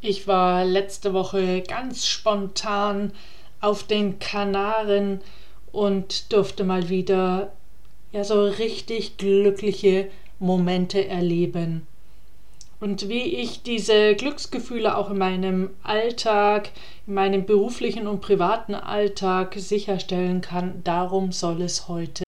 Ich war letzte Woche ganz spontan auf den Kanaren und durfte mal wieder ja so richtig glückliche Momente erleben. Und wie ich diese Glücksgefühle auch in meinem Alltag, in meinem beruflichen und privaten Alltag sicherstellen kann, darum soll es heute.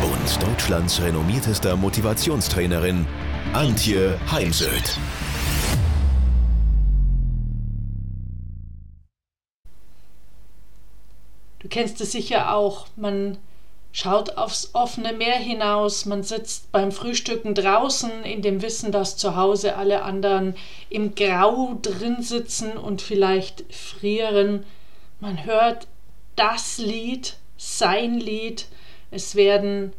und Deutschlands renommiertester Motivationstrainerin Antje Heimsöth. Du kennst es sicher auch. Man schaut aufs offene Meer hinaus, man sitzt beim Frühstücken draußen in dem Wissen, dass zu Hause alle anderen im Grau drin sitzen und vielleicht frieren. Man hört das Lied, sein Lied. Es werden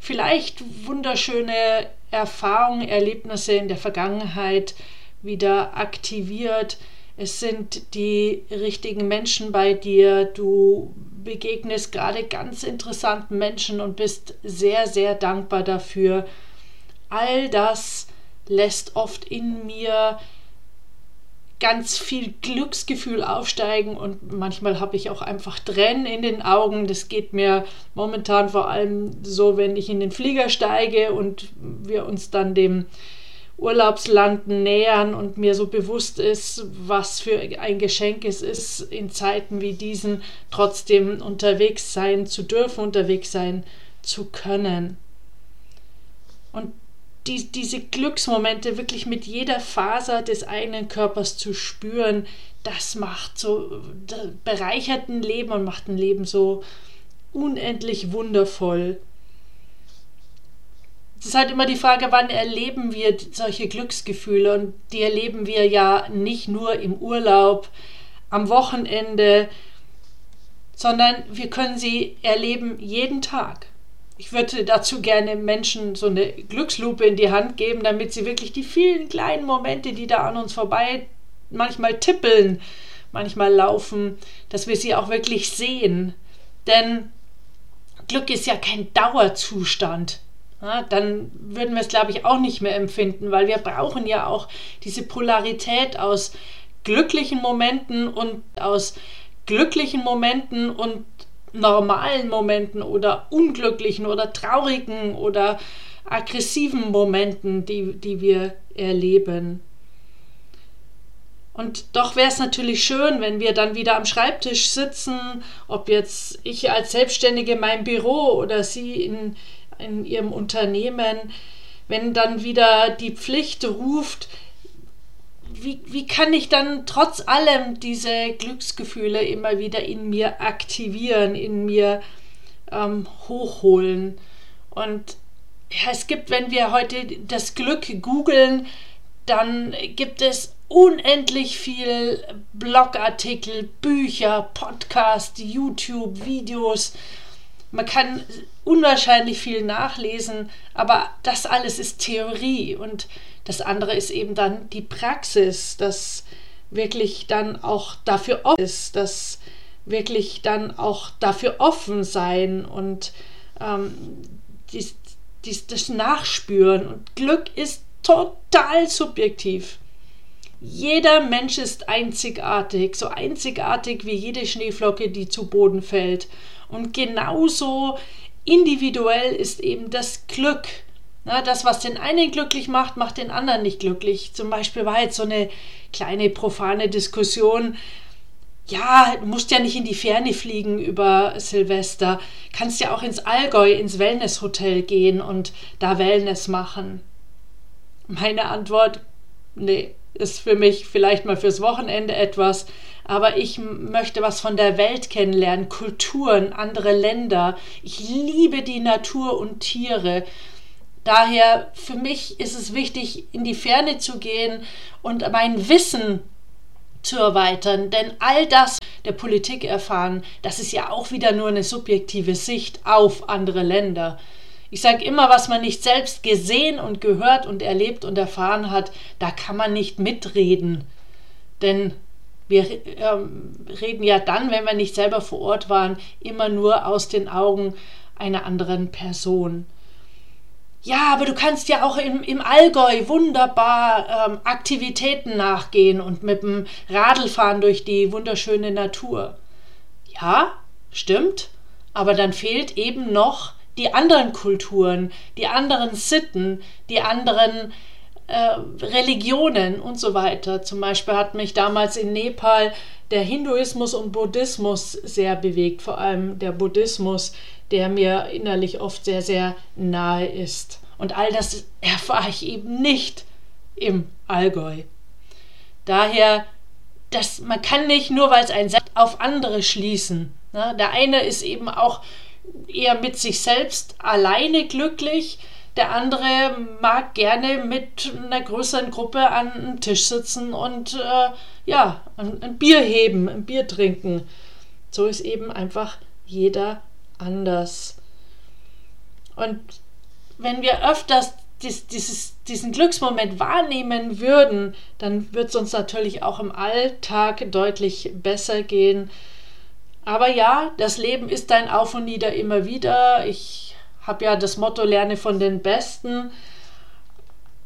vielleicht wunderschöne Erfahrungen, Erlebnisse in der Vergangenheit wieder aktiviert es sind die richtigen Menschen bei dir, du begegnest gerade ganz interessanten Menschen und bist sehr, sehr dankbar dafür. All das lässt oft in mir ganz viel Glücksgefühl aufsteigen und manchmal habe ich auch einfach Tränen in den Augen. Das geht mir momentan vor allem so, wenn ich in den Flieger steige und wir uns dann dem Urlaubslanden nähern und mir so bewusst ist, was für ein Geschenk es ist, in Zeiten wie diesen trotzdem unterwegs sein zu dürfen, unterwegs sein zu können. Und die, diese Glücksmomente wirklich mit jeder Faser des eigenen Körpers zu spüren, das macht so, bereichert ein Leben und macht ein Leben so unendlich wundervoll. Es ist halt immer die Frage, wann erleben wir solche Glücksgefühle und die erleben wir ja nicht nur im Urlaub, am Wochenende, sondern wir können sie erleben jeden Tag. Ich würde dazu gerne Menschen so eine Glückslupe in die Hand geben, damit sie wirklich die vielen kleinen Momente, die da an uns vorbei manchmal tippeln, manchmal laufen, dass wir sie auch wirklich sehen. Denn Glück ist ja kein Dauerzustand ja, dann würden wir es, glaube ich, auch nicht mehr empfinden, weil wir brauchen ja auch diese Polarität aus glücklichen Momenten und aus glücklichen Momenten und normalen Momenten oder unglücklichen oder traurigen oder aggressiven Momenten, die, die wir erleben. Und doch wäre es natürlich schön, wenn wir dann wieder am Schreibtisch sitzen, ob jetzt ich als Selbstständige in meinem Büro oder Sie in, in ihrem Unternehmen, wenn dann wieder die Pflicht ruft, wie, wie kann ich dann trotz allem diese Glücksgefühle immer wieder in mir aktivieren, in mir ähm, hochholen? Und ja, es gibt, wenn wir heute das Glück googeln, dann gibt es unendlich viel Blogartikel, Bücher, Podcasts, YouTube, Videos man kann unwahrscheinlich viel nachlesen, aber das alles ist Theorie und das andere ist eben dann die Praxis, das wirklich dann auch dafür offen ist, das wirklich dann auch dafür offen sein und ähm, dies, dies, das Nachspüren. Und Glück ist total subjektiv. Jeder Mensch ist einzigartig, so einzigartig wie jede Schneeflocke, die zu Boden fällt. Und genauso individuell ist eben das Glück. Na, das, was den einen glücklich macht, macht den anderen nicht glücklich. Zum Beispiel war jetzt so eine kleine profane Diskussion. Ja, du musst ja nicht in die Ferne fliegen über Silvester. Kannst ja auch ins Allgäu, ins Wellnesshotel gehen und da Wellness machen. Meine Antwort, nee, ist für mich vielleicht mal fürs Wochenende etwas, aber ich möchte was von der Welt kennenlernen, Kulturen, andere Länder. Ich liebe die Natur und Tiere. Daher für mich ist es wichtig, in die Ferne zu gehen und mein Wissen zu erweitern, denn all das der Politik erfahren, das ist ja auch wieder nur eine subjektive Sicht auf andere Länder. Ich sage immer, was man nicht selbst gesehen und gehört und erlebt und erfahren hat, da kann man nicht mitreden. Denn wir ähm, reden ja dann, wenn wir nicht selber vor Ort waren, immer nur aus den Augen einer anderen Person. Ja, aber du kannst ja auch im, im Allgäu wunderbar ähm, Aktivitäten nachgehen und mit dem Radl fahren durch die wunderschöne Natur. Ja, stimmt, aber dann fehlt eben noch die anderen Kulturen, die anderen Sitten, die anderen äh, Religionen und so weiter. Zum Beispiel hat mich damals in Nepal der Hinduismus und Buddhismus sehr bewegt, vor allem der Buddhismus, der mir innerlich oft sehr, sehr nahe ist. Und all das erfahre ich eben nicht im Allgäu. Daher, das, man kann nicht nur, weil es ein Satz auf andere schließen. Ne? Der eine ist eben auch eher mit sich selbst alleine glücklich, der andere mag gerne mit einer größeren Gruppe an einem Tisch sitzen und äh, ja, ein, ein Bier heben, ein Bier trinken. So ist eben einfach jeder anders. Und wenn wir öfters dies, dieses, diesen Glücksmoment wahrnehmen würden, dann wird es uns natürlich auch im Alltag deutlich besser gehen. Aber ja, das Leben ist ein Auf und Nieder immer wieder. Ich habe ja das Motto Lerne von den Besten.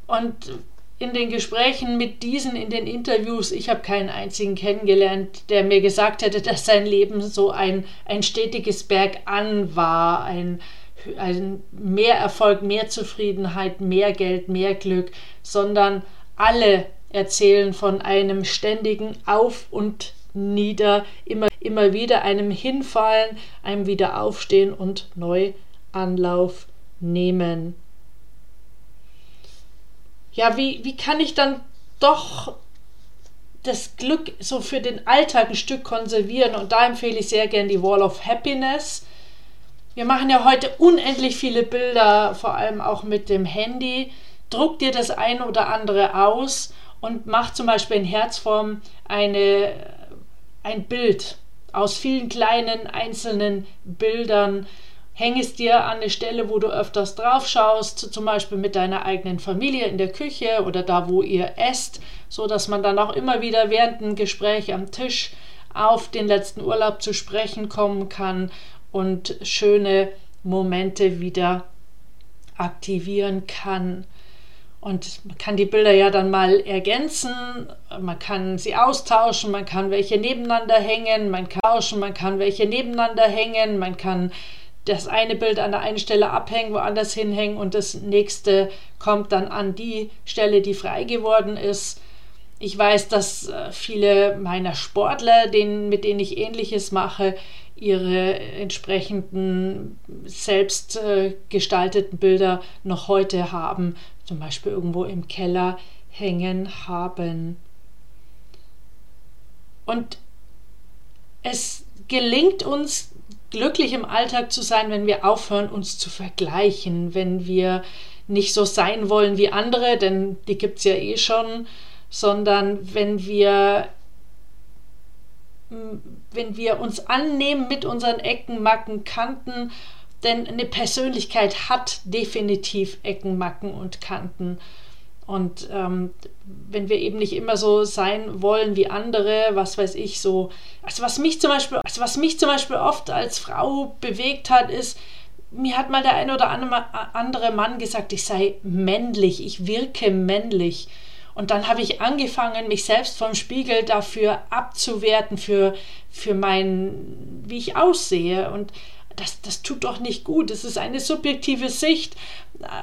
Und in den Gesprächen mit diesen, in den Interviews, ich habe keinen einzigen kennengelernt, der mir gesagt hätte, dass sein Leben so ein, ein stetiges Bergan war, ein, ein mehr Erfolg, mehr Zufriedenheit, mehr Geld, mehr Glück, sondern alle erzählen von einem ständigen Auf und Nieder, immer, immer wieder einem Hinfallen, einem wieder aufstehen und neu Anlauf nehmen ja, wie, wie kann ich dann doch das Glück so für den Alltag ein Stück konservieren? Und da empfehle ich sehr gern die Wall of Happiness. Wir machen ja heute unendlich viele Bilder, vor allem auch mit dem Handy. Druck dir das eine oder andere aus und mach zum Beispiel in Herzform eine, ein Bild aus vielen kleinen einzelnen Bildern Häng es dir an eine Stelle, wo du öfters drauf schaust, zum Beispiel mit deiner eigenen Familie in der Küche oder da, wo ihr esst, so dass man dann auch immer wieder während dem Gespräch am Tisch auf den letzten Urlaub zu sprechen kommen kann und schöne Momente wieder aktivieren kann. Und man kann die Bilder ja dann mal ergänzen, man kann sie austauschen, man kann welche nebeneinander hängen, man kann tauschen, man kann welche nebeneinander hängen, man kann das eine Bild an der einen Stelle abhängen, woanders hinhängen und das nächste kommt dann an die Stelle, die frei geworden ist. Ich weiß, dass äh, viele meiner Sportler, denen, mit denen ich ähnliches mache, ihre entsprechenden selbst äh, gestalteten Bilder noch heute haben, zum Beispiel irgendwo im Keller hängen haben. Und es gelingt uns glücklich im Alltag zu sein, wenn wir aufhören, uns zu vergleichen, wenn wir nicht so sein wollen wie andere, denn die gibt es ja eh schon, sondern wenn wir wenn wir uns annehmen mit unseren Ecken, Macken, Kanten, denn eine Persönlichkeit hat definitiv Ecken, Macken und Kanten. Und ähm, wenn wir eben nicht immer so sein wollen wie andere, was weiß ich, so, also was mich zum Beispiel, also was mich zum Beispiel oft als Frau bewegt hat, ist, mir hat mal der ein oder andere Mann gesagt, ich sei männlich, ich wirke männlich. Und dann habe ich angefangen, mich selbst vom Spiegel dafür abzuwerten, für, für mein, wie ich aussehe. Und das, das tut doch nicht gut. Es ist eine subjektive Sicht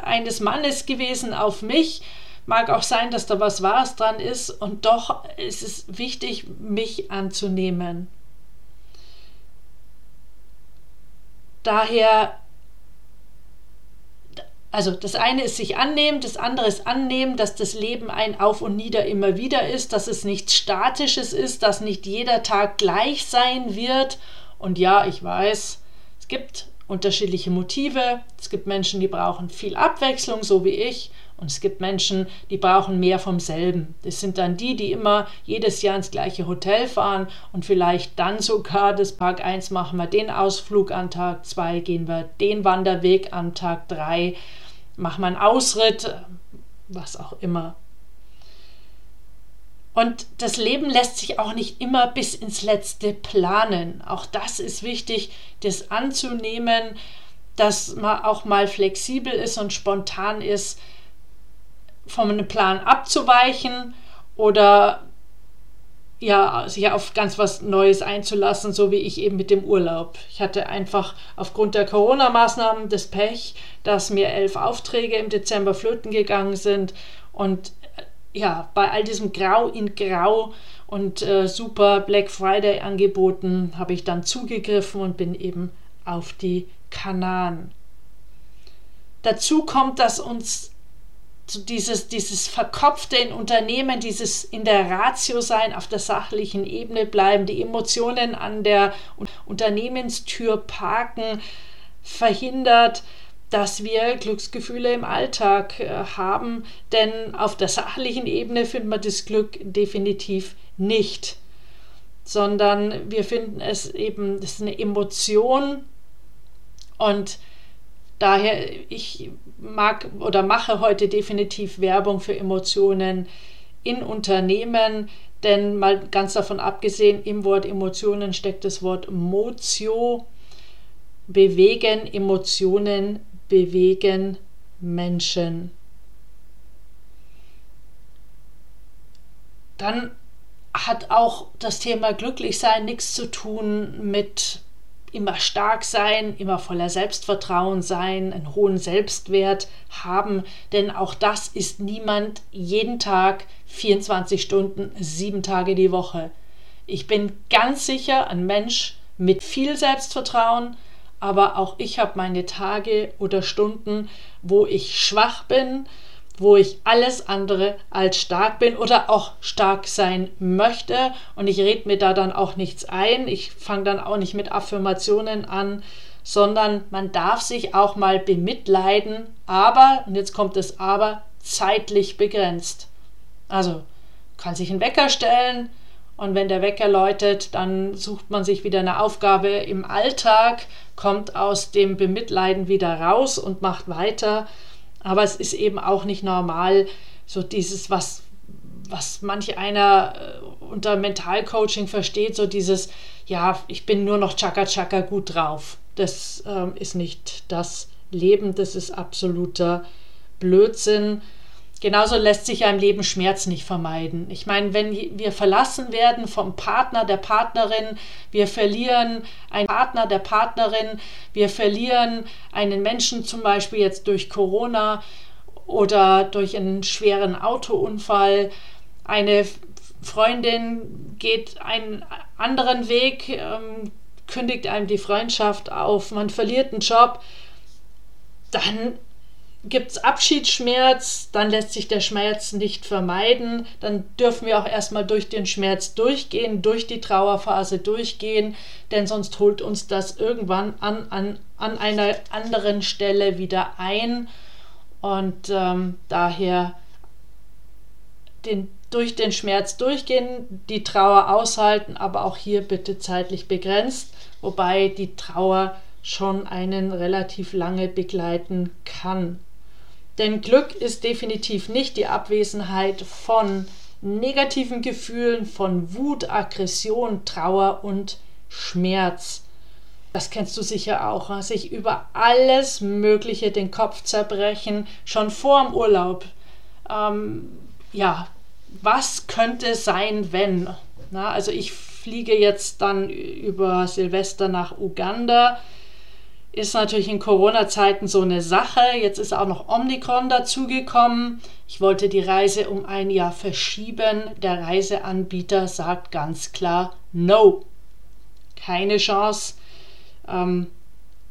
eines Mannes gewesen auf mich. Mag auch sein, dass da was Wahres dran ist und doch ist es wichtig, mich anzunehmen. Daher also das eine ist sich annehmen, das andere ist annehmen, dass das Leben ein Auf und Nieder immer wieder ist, dass es nichts Statisches ist, dass nicht jeder Tag gleich sein wird. Und ja, ich weiß, es gibt unterschiedliche Motive. Es gibt Menschen, die brauchen viel Abwechslung, so wie ich. Und es gibt Menschen, die brauchen mehr vom selben. Das sind dann die, die immer jedes Jahr ins gleiche Hotel fahren und vielleicht dann sogar das Tag 1 machen wir den Ausflug an Tag 2, gehen wir den Wanderweg an Tag 3, machen wir einen Ausritt, was auch immer. Und das Leben lässt sich auch nicht immer bis ins Letzte planen. Auch das ist wichtig, das anzunehmen, dass man auch mal flexibel ist und spontan ist von einem Plan abzuweichen oder ja, sich auf ganz was Neues einzulassen, so wie ich eben mit dem Urlaub. Ich hatte einfach aufgrund der Corona-Maßnahmen das Pech, dass mir elf Aufträge im Dezember flöten gegangen sind und ja, bei all diesem Grau in Grau und äh, super Black Friday Angeboten habe ich dann zugegriffen und bin eben auf die Kanaren. Dazu kommt, dass uns dieses, dieses Verkopfte in Unternehmen, dieses in der Ratio sein, auf der sachlichen Ebene bleiben, die Emotionen an der Unternehmenstür parken, verhindert, dass wir Glücksgefühle im Alltag äh, haben, denn auf der sachlichen Ebene findet man das Glück definitiv nicht, sondern wir finden es eben, das ist eine Emotion und Daher, ich mag oder mache heute definitiv Werbung für Emotionen in Unternehmen, denn mal ganz davon abgesehen, im Wort Emotionen steckt das Wort Motio, bewegen, Emotionen bewegen Menschen. Dann hat auch das Thema Glücklichsein nichts zu tun mit immer stark sein, immer voller Selbstvertrauen sein, einen hohen Selbstwert haben, denn auch das ist niemand jeden Tag 24 Stunden, sieben Tage die Woche. Ich bin ganz sicher ein Mensch mit viel Selbstvertrauen, aber auch ich habe meine Tage oder Stunden, wo ich schwach bin, wo ich alles andere als stark bin oder auch stark sein möchte. Und ich rede mir da dann auch nichts ein. Ich fange dann auch nicht mit Affirmationen an, sondern man darf sich auch mal bemitleiden, aber, und jetzt kommt das aber, zeitlich begrenzt. Also kann sich ein Wecker stellen und wenn der Wecker läutet, dann sucht man sich wieder eine Aufgabe im Alltag, kommt aus dem Bemitleiden wieder raus und macht weiter. Aber es ist eben auch nicht normal, so dieses, was, was manch einer äh, unter Mentalcoaching versteht, so dieses, ja, ich bin nur noch Chaka Chaka gut drauf. Das ähm, ist nicht das Leben, das ist absoluter Blödsinn. Genauso lässt sich ja im Leben Schmerz nicht vermeiden. Ich meine, wenn wir verlassen werden vom Partner, der Partnerin, wir verlieren einen Partner, der Partnerin, wir verlieren einen Menschen zum Beispiel jetzt durch Corona oder durch einen schweren Autounfall, eine Freundin geht einen anderen Weg, ähm, kündigt einem die Freundschaft auf, man verliert einen Job, dann gibt es Abschiedsschmerz, dann lässt sich der Schmerz nicht vermeiden, dann dürfen wir auch erstmal durch den Schmerz durchgehen, durch die Trauerphase durchgehen, denn sonst holt uns das irgendwann an, an, an einer anderen Stelle wieder ein und ähm, daher den, durch den Schmerz durchgehen, die Trauer aushalten, aber auch hier bitte zeitlich begrenzt, wobei die Trauer schon einen relativ lange begleiten kann. Denn Glück ist definitiv nicht die Abwesenheit von negativen Gefühlen, von Wut, Aggression, Trauer und Schmerz. Das kennst du sicher auch, ne? sich über alles Mögliche den Kopf zerbrechen, schon vor dem Urlaub. Ähm, ja, was könnte sein, wenn? Na, also ich fliege jetzt dann über Silvester nach Uganda ist natürlich in Corona-Zeiten so eine Sache. Jetzt ist auch noch Omikron dazugekommen. Ich wollte die Reise um ein Jahr verschieben. Der Reiseanbieter sagt ganz klar No. Keine Chance. Ähm,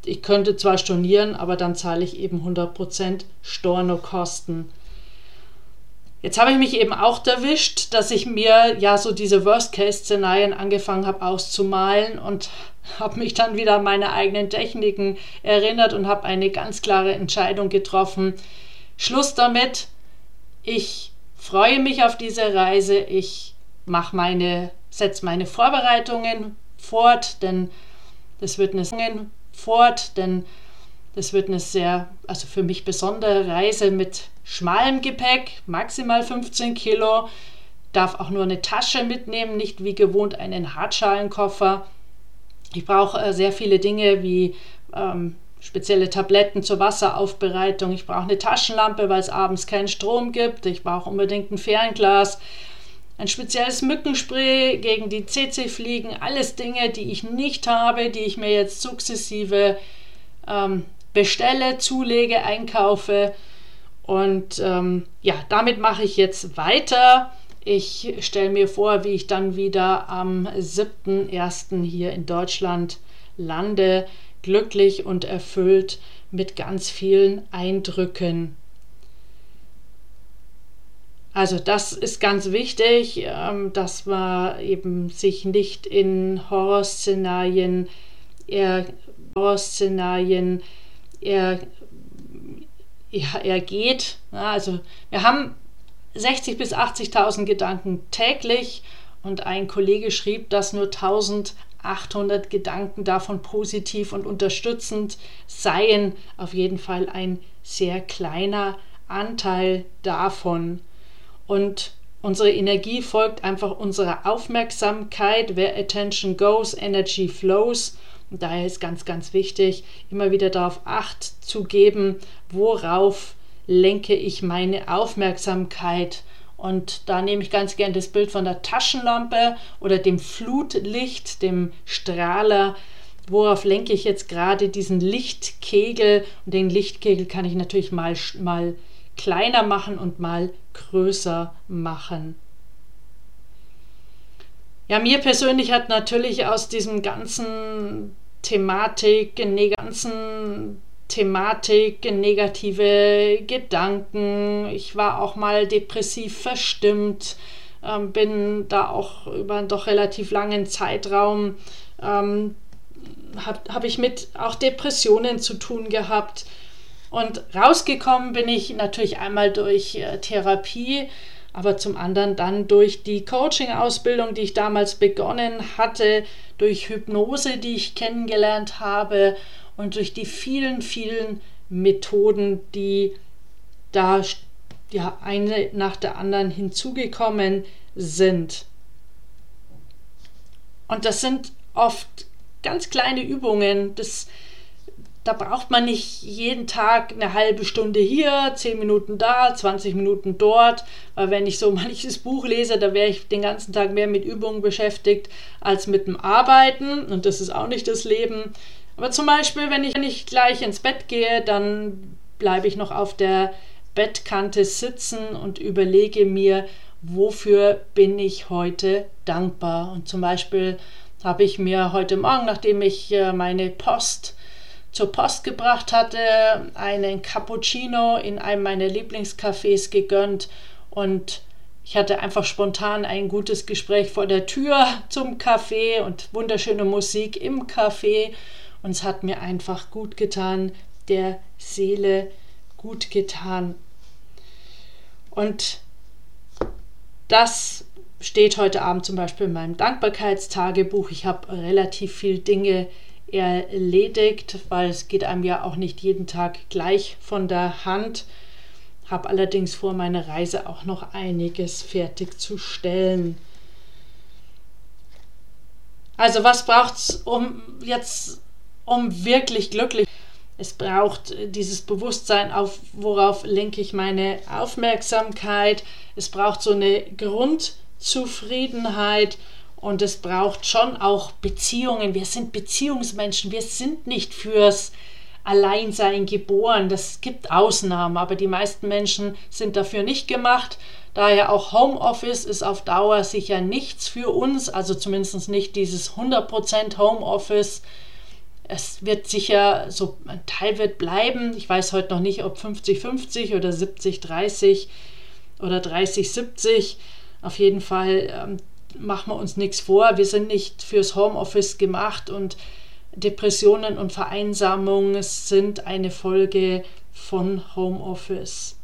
ich könnte zwar stornieren, aber dann zahle ich eben 100% Stornokosten. Jetzt habe ich mich eben auch erwischt, dass ich mir ja so diese Worst-Case-Szenarien angefangen habe auszumalen und habe mich dann wieder an meine eigenen Techniken erinnert und habe eine ganz klare Entscheidung getroffen. Schluss damit. Ich freue mich auf diese Reise. Ich mache meine, setze meine Vorbereitungen fort, denn das wird eine fort, denn das wird eine sehr, also für mich besondere Reise mit schmalem Gepäck, maximal 15 Kilo. Darf auch nur eine Tasche mitnehmen, nicht wie gewohnt einen Hartschalenkoffer. Ich brauche äh, sehr viele Dinge wie ähm, spezielle Tabletten zur Wasseraufbereitung. Ich brauche eine Taschenlampe, weil es abends keinen Strom gibt. Ich brauche unbedingt ein Fernglas. Ein spezielles Mückenspray gegen die CC-Fliegen. Alles Dinge, die ich nicht habe, die ich mir jetzt sukzessive ähm, bestelle, zulege, einkaufe. Und ähm, ja, damit mache ich jetzt weiter. Ich stelle mir vor, wie ich dann wieder am 7.1. hier in Deutschland lande, glücklich und erfüllt mit ganz vielen Eindrücken. Also das ist ganz wichtig, ähm, dass man eben sich nicht in Horrorszenarien, eher Horrorszenarien er, er, er geht. Also wir haben 60.000 bis 80.000 Gedanken täglich und ein Kollege schrieb, dass nur 1800 Gedanken davon positiv und unterstützend seien. Auf jeden Fall ein sehr kleiner Anteil davon. Und unsere Energie folgt einfach unserer Aufmerksamkeit. Where attention goes, energy flows. Und daher ist ganz, ganz wichtig, immer wieder darauf acht zu geben, worauf lenke ich meine Aufmerksamkeit. Und da nehme ich ganz gern das Bild von der Taschenlampe oder dem Flutlicht, dem Strahler. Worauf lenke ich jetzt gerade diesen Lichtkegel? Und den Lichtkegel kann ich natürlich mal, mal kleiner machen und mal größer machen. Ja, mir persönlich hat natürlich aus diesem ganzen Thematik, ganzen Thematik, negative Gedanken. Ich war auch mal depressiv verstimmt, ähm, bin da auch über einen doch relativ langen Zeitraum, ähm, habe hab ich mit auch Depressionen zu tun gehabt. Und rausgekommen bin ich natürlich einmal durch äh, Therapie, aber zum anderen dann durch die Coaching-Ausbildung, die ich damals begonnen hatte, durch Hypnose, die ich kennengelernt habe und durch die vielen, vielen Methoden, die da ja eine nach der anderen hinzugekommen sind. Und das sind oft ganz kleine Übungen. Das da braucht man nicht jeden Tag eine halbe Stunde hier, zehn Minuten da, 20 Minuten dort. Weil wenn ich so manches Buch lese, da wäre ich den ganzen Tag mehr mit Übungen beschäftigt als mit dem Arbeiten. Und das ist auch nicht das Leben. Aber zum Beispiel, wenn ich, ich gleich ins Bett gehe, dann bleibe ich noch auf der Bettkante sitzen und überlege mir, wofür bin ich heute dankbar. Und zum Beispiel habe ich mir heute Morgen, nachdem ich äh, meine Post zur Post gebracht hatte, einen Cappuccino in einem meiner Lieblingscafés gegönnt und ich hatte einfach spontan ein gutes Gespräch vor der Tür zum Café und wunderschöne Musik im Café und es hat mir einfach gut getan, der Seele gut getan. Und das steht heute Abend zum Beispiel in meinem Dankbarkeitstagebuch. Ich habe relativ viele Dinge erledigt, weil es geht einem ja auch nicht jeden Tag gleich von der Hand. Habe allerdings vor, meine Reise auch noch einiges fertigzustellen. Also was braucht es, um jetzt, um wirklich glücklich es braucht dieses Bewusstsein, auf worauf lenke ich meine Aufmerksamkeit. Es braucht so eine Grundzufriedenheit und es braucht schon auch Beziehungen. Wir sind Beziehungsmenschen. Wir sind nicht fürs Alleinsein geboren. Das gibt Ausnahmen, aber die meisten Menschen sind dafür nicht gemacht. Daher auch Homeoffice ist auf Dauer sicher nichts für uns, also zumindest nicht dieses 100% Homeoffice. es wird sicher so ein Teil wird bleiben. Ich weiß heute noch nicht, ob 50-50 oder 70-30 oder 30-70. Auf jeden Fall ähm, machen wir uns nichts vor. Wir sind nicht fürs Homeoffice gemacht und Depressionen und Vereinsamung sind eine Folge von Homeoffice.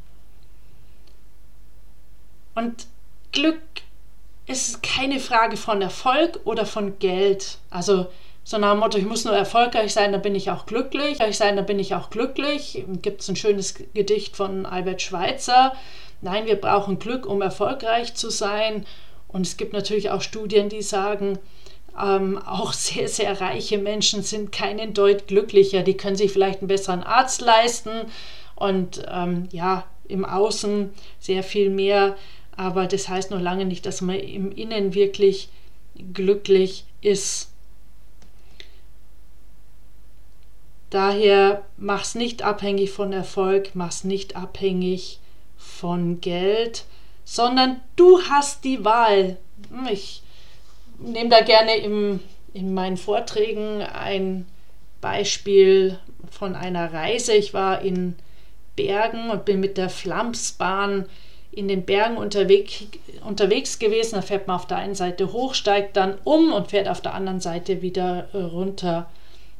Und Glück ist keine Frage von Erfolg oder von Geld. Also so nach dem Motto, ich muss nur erfolgreich sein, dann bin ich auch glücklich. Erfolgreich sein, dann bin ich auch glücklich. Gibt es ein schönes Gedicht von Albert Schweitzer. Nein, wir brauchen Glück, um erfolgreich zu sein. Und es gibt natürlich auch Studien, die sagen, ähm, auch sehr, sehr reiche Menschen sind keinen Deut glücklicher. Die können sich vielleicht einen besseren Arzt leisten und ähm, ja, im Außen sehr viel mehr. Aber das heißt noch lange nicht, dass man im Innen wirklich glücklich ist. Daher mach's nicht abhängig von Erfolg, mach's nicht abhängig von Geld, sondern du hast die Wahl. Ich nehme da gerne im, in meinen Vorträgen ein Beispiel von einer Reise. Ich war in Bergen und bin mit der Flamsbahn in den Bergen unterwegs, unterwegs gewesen. Da fährt man auf der einen Seite hoch, steigt dann um und fährt auf der anderen Seite wieder äh, runter.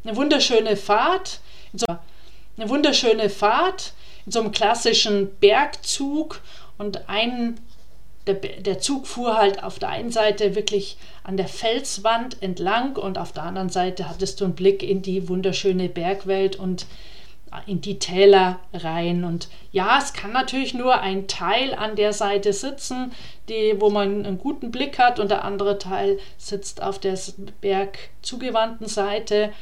Eine wunderschöne Fahrt, eine wunderschöne Fahrt in so einem klassischen Bergzug und ein der, der Zug fuhr halt auf der einen Seite wirklich an der Felswand entlang und auf der anderen Seite hattest du einen Blick in die wunderschöne Bergwelt und äh, in die Täler rein. Und ja, es kann natürlich nur ein Teil an der Seite sitzen, die, wo man einen guten Blick hat, und der andere Teil sitzt auf der bergzugewandten Seite.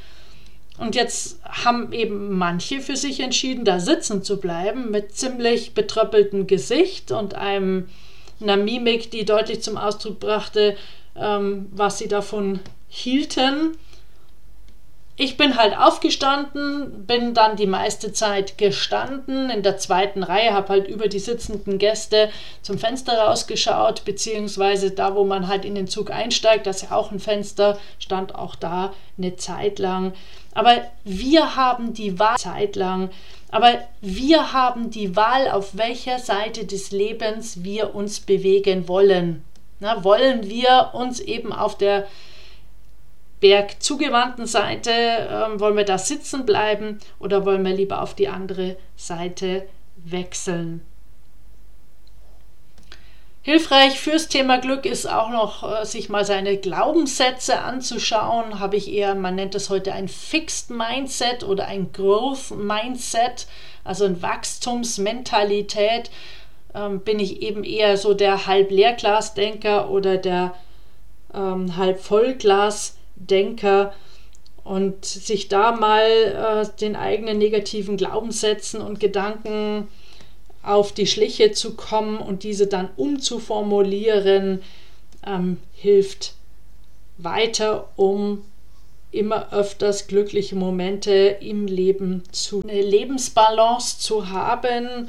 Und jetzt haben eben manche für sich entschieden, da sitzen zu bleiben, mit ziemlich betröppeltem Gesicht und einem einer Mimik, die deutlich zum Ausdruck brachte, ähm, was sie davon hielten. Ich bin halt aufgestanden, bin dann die meiste Zeit gestanden in der zweiten Reihe, habe halt über die sitzenden Gäste zum Fenster rausgeschaut, beziehungsweise da, wo man halt in den Zug einsteigt, das ist ja auch ein Fenster, stand auch da eine Zeit lang. Aber wir haben die Wahl Zeit lang aber wir haben die Wahl, auf welcher Seite des Lebens wir uns bewegen wollen. Na, wollen wir uns eben auf der bergzugewandten Seite, äh, wollen wir da sitzen bleiben oder wollen wir lieber auf die andere Seite wechseln? Hilfreich fürs Thema Glück ist auch noch, äh, sich mal seine Glaubenssätze anzuschauen. Habe ich eher, man nennt es heute ein Fixed Mindset oder ein Growth Mindset, also ein Wachstumsmentalität. Ähm, bin ich eben eher so der Halb-Leerglas-Denker oder der ähm, Halb-Vollglas-Denker und sich da mal äh, den eigenen negativen Glaubenssätzen und Gedanken auf die Schliche zu kommen und diese dann umzuformulieren, ähm, hilft weiter, um immer öfters glückliche Momente im Leben zu eine Lebensbalance zu haben.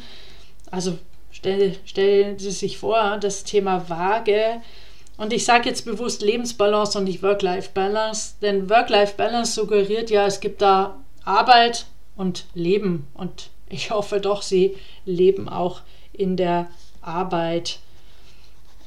Also stell, stellen Sie sich vor, das Thema Waage. Und ich sage jetzt bewusst Lebensbalance und nicht Work-Life-Balance, denn Work-Life-Balance suggeriert ja, es gibt da Arbeit und Leben und ich hoffe doch, sie leben auch in der Arbeit.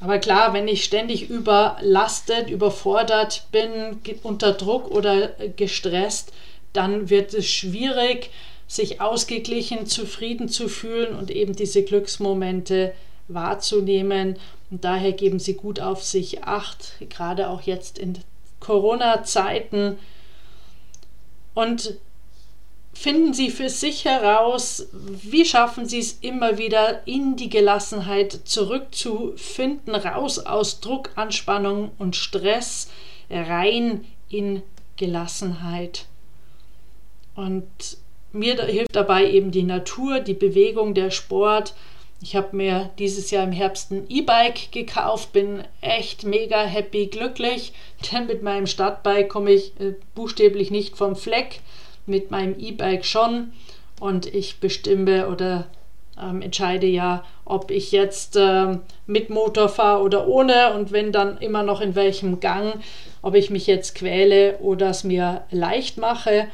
Aber klar, wenn ich ständig überlastet, überfordert bin, unter Druck oder gestresst, dann wird es schwierig, sich ausgeglichen, zufrieden zu fühlen und eben diese Glücksmomente wahrzunehmen. Und daher geben Sie gut auf sich acht, gerade auch jetzt in Corona-Zeiten. Und finden Sie für sich heraus, wie schaffen Sie es immer wieder in die Gelassenheit zurückzufinden, raus aus Druck, Anspannung und Stress, rein in Gelassenheit. Und mir hilft dabei eben die Natur, die Bewegung, der Sport. Ich habe mir dieses Jahr im Herbst ein E-Bike gekauft, bin echt mega happy, glücklich, denn mit meinem Stadtbike komme ich äh, buchstäblich nicht vom Fleck mit meinem E-Bike schon und ich bestimme oder ähm, entscheide ja, ob ich jetzt ähm, mit Motor fahre oder ohne und wenn dann immer noch in welchem Gang. ob ich mich jetzt quäle oder es mir leicht mache.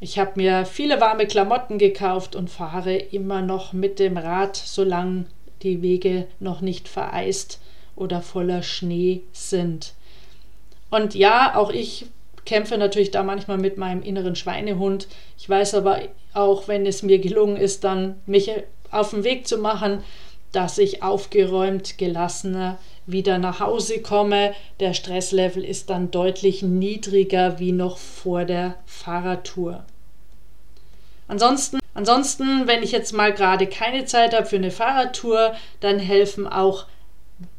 Ich habe mir viele warme Klamotten gekauft und fahre immer noch mit dem Rad, solange die Wege noch nicht vereist oder voller Schnee sind. Und ja, auch ich kämpfe natürlich da manchmal mit meinem inneren Schweinehund. Ich weiß aber auch, wenn es mir gelungen ist, dann mich auf den Weg zu machen, dass ich aufgeräumt, gelassener wieder nach Hause komme. Der Stresslevel ist dann deutlich niedriger wie noch vor der Fahrradtour. Ansonsten, ansonsten, wenn ich jetzt mal gerade keine Zeit habe für eine Fahrradtour, dann helfen auch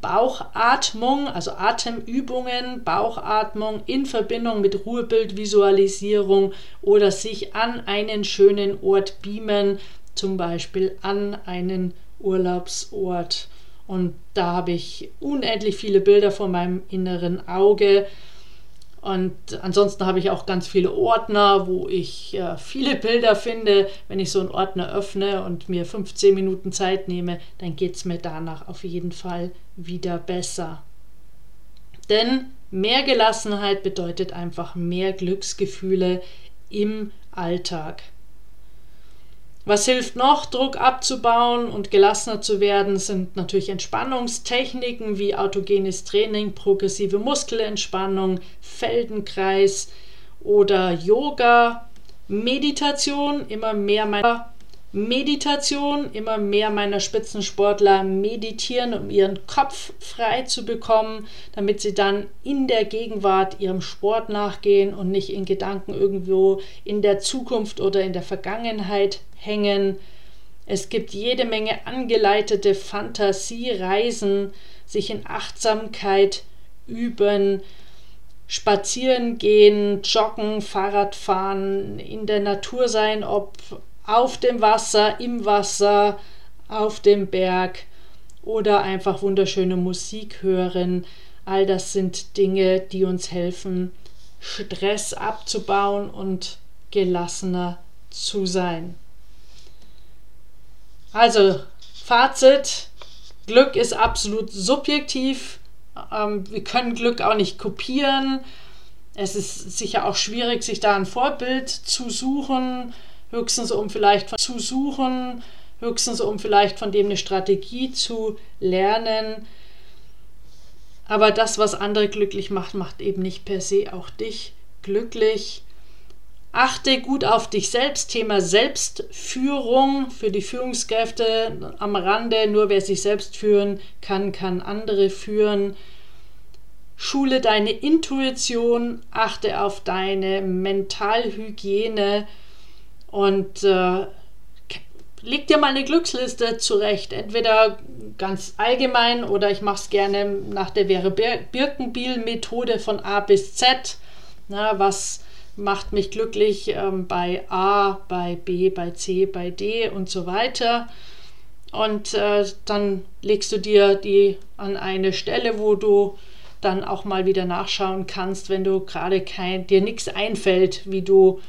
Bauchatmung, also Atemübungen, Bauchatmung in Verbindung mit Ruhebildvisualisierung oder sich an einen schönen Ort beamen, zum Beispiel an einen Urlaubsort. Und da habe ich unendlich viele Bilder vor meinem inneren Auge. Und ansonsten habe ich auch ganz viele Ordner, wo ich äh, viele Bilder finde. Wenn ich so einen Ordner öffne und mir 15 Minuten Zeit nehme, dann geht es mir danach auf jeden Fall wieder besser. Denn mehr Gelassenheit bedeutet einfach mehr Glücksgefühle im Alltag. Was hilft noch, Druck abzubauen und gelassener zu werden, sind natürlich Entspannungstechniken wie autogenes Training, progressive Muskelentspannung, Feldenkreis oder Yoga, Meditation, immer mehr meiner Meditation, immer mehr meiner Spitzensportler meditieren, um ihren Kopf frei zu bekommen, damit sie dann in der Gegenwart ihrem Sport nachgehen und nicht in Gedanken irgendwo in der Zukunft oder in der Vergangenheit hängen. Es gibt jede Menge angeleitete Fantasiereisen, sich in Achtsamkeit üben, spazieren gehen, joggen, Fahrrad fahren, in der Natur sein, ob auf dem Wasser, im Wasser, auf dem Berg oder einfach wunderschöne Musik hören. All das sind Dinge, die uns helfen, Stress abzubauen und gelassener zu sein. Also, Fazit, Glück ist absolut subjektiv. Ähm, wir können Glück auch nicht kopieren. Es ist sicher auch schwierig, sich da ein Vorbild zu suchen, höchstens um vielleicht zu suchen, höchstens um vielleicht von dem eine Strategie zu lernen. Aber das, was andere glücklich macht, macht eben nicht per se auch dich glücklich. Achte gut auf dich selbst. Thema Selbstführung für die Führungskräfte am Rande. Nur wer sich selbst führen kann, kann andere führen. Schule deine Intuition. Achte auf deine Mentalhygiene und äh, leg dir mal eine Glücksliste zurecht. Entweder ganz allgemein oder ich mache es gerne nach der Wäre Birkenbiel-Methode von A bis Z. Na, was macht mich glücklich ähm, bei A, bei B, bei C, bei D und so weiter. Und äh, dann legst du dir die an eine Stelle, wo du dann auch mal wieder nachschauen kannst, wenn du gerade kein, dir nichts einfällt, wie du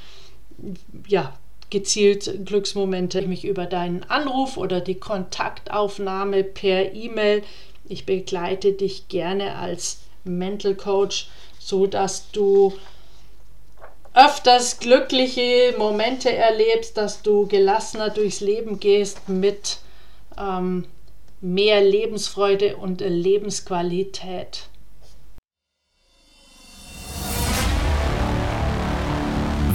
ja gezielt Glücksmomente mich über deinen Anruf oder die Kontaktaufnahme per E-Mail. Ich begleite dich gerne als Mental Coach, so dass du öfters glückliche Momente erlebst, dass du gelassener durchs Leben gehst mit ähm, mehr Lebensfreude und Lebensqualität.